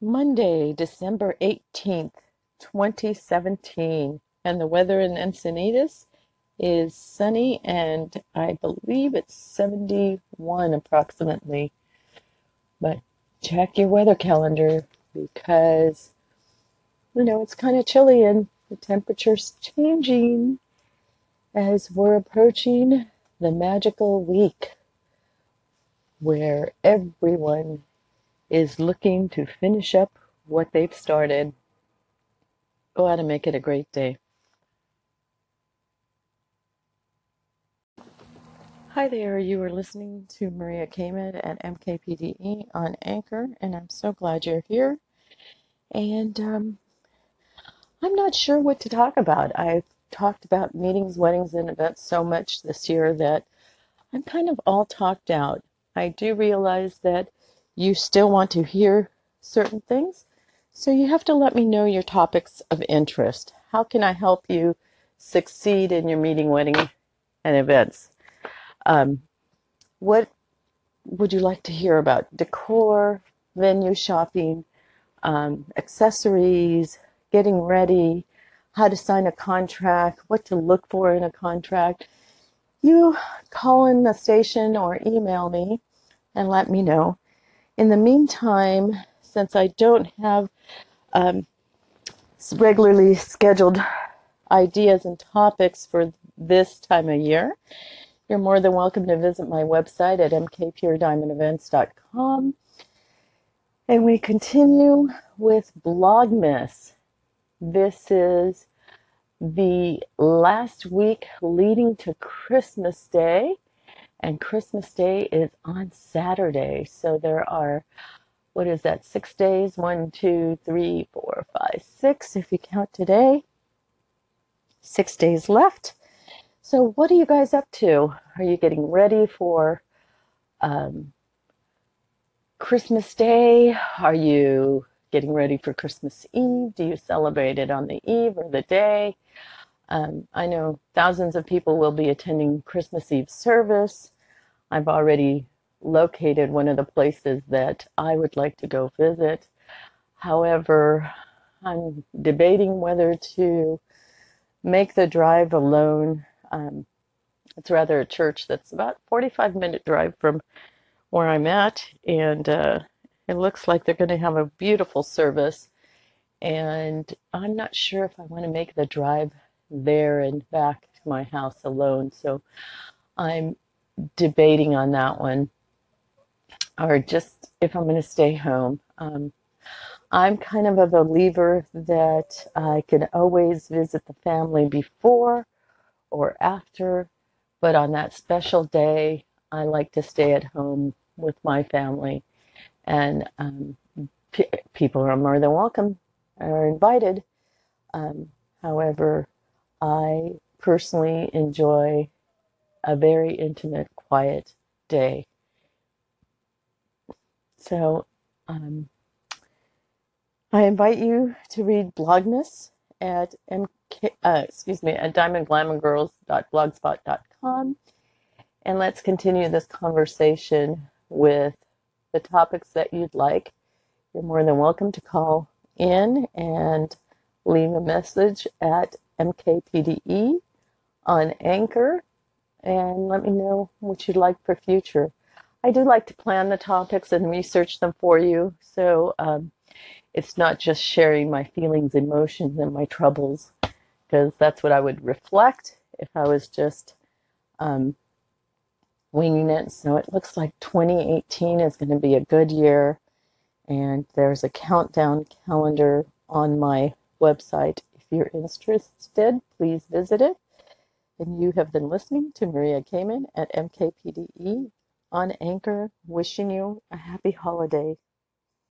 Monday, December 18th, 2017. And the weather in Encinitas is sunny and I believe it's 71 approximately. But check your weather calendar because, you know, it's kind of chilly and the temperature's changing as we're approaching the magical week where everyone is looking to finish up what they've started. Go out and make it a great day. Hi there, you are listening to Maria Kamen at MKPDE on Anchor, and I'm so glad you're here. And um, I'm not sure what to talk about. I've talked about meetings, weddings, and events so much this year that I'm kind of all talked out. I do realize that you still want to hear certain things, so you have to let me know your topics of interest. How can I help you succeed in your meeting, wedding, and events? Um, what would you like to hear about? Decor, venue shopping, um, accessories, getting ready, how to sign a contract, what to look for in a contract. You call in the station or email me and let me know. In the meantime, since I don't have um, regularly scheduled ideas and topics for this time of year, you're more than welcome to visit my website at mkpurediamondevents.com. And we continue with Blogmas. This is the last week leading to Christmas Day, and Christmas Day is on Saturday. So there are, what is that, six days? One, two, three, four, five, six, if you count today. Six days left. So, what are you guys up to? Are you getting ready for um, Christmas Day? Are you getting ready for Christmas Eve? Do you celebrate it on the eve or the day? Um, I know thousands of people will be attending Christmas Eve service. I've already located one of the places that I would like to go visit. However, I'm debating whether to make the drive alone. Um, it's rather a church that's about 45 minute drive from where I'm at, and uh, it looks like they're going to have a beautiful service. And I'm not sure if I want to make the drive there and back to my house alone. So I'm debating on that one, or just if I'm going to stay home. Um, I'm kind of a believer that I can always visit the family before or after, but on that special day, I like to stay at home with my family. And um, p- people are more than welcome, are invited. Um, however, I personally enjoy a very intimate, quiet day. So um, I invite you to read Blogmas at mk, uh, excuse me, at diamondglamourgirls.blogspot.com, and let's continue this conversation with the topics that you'd like. You're more than welcome to call in and leave a message at MKPDE on Anchor and let me know what you'd like for future. I do like to plan the topics and research them for you, so um, it's not just sharing my feelings, emotions, and my troubles, because that's what I would reflect if I was just um, winging it. So it looks like 2018 is going to be a good year, and there's a countdown calendar on my website. If you're interested, please visit it. And you have been listening to Maria Kamen at MKPDE on Anchor, wishing you a happy holiday.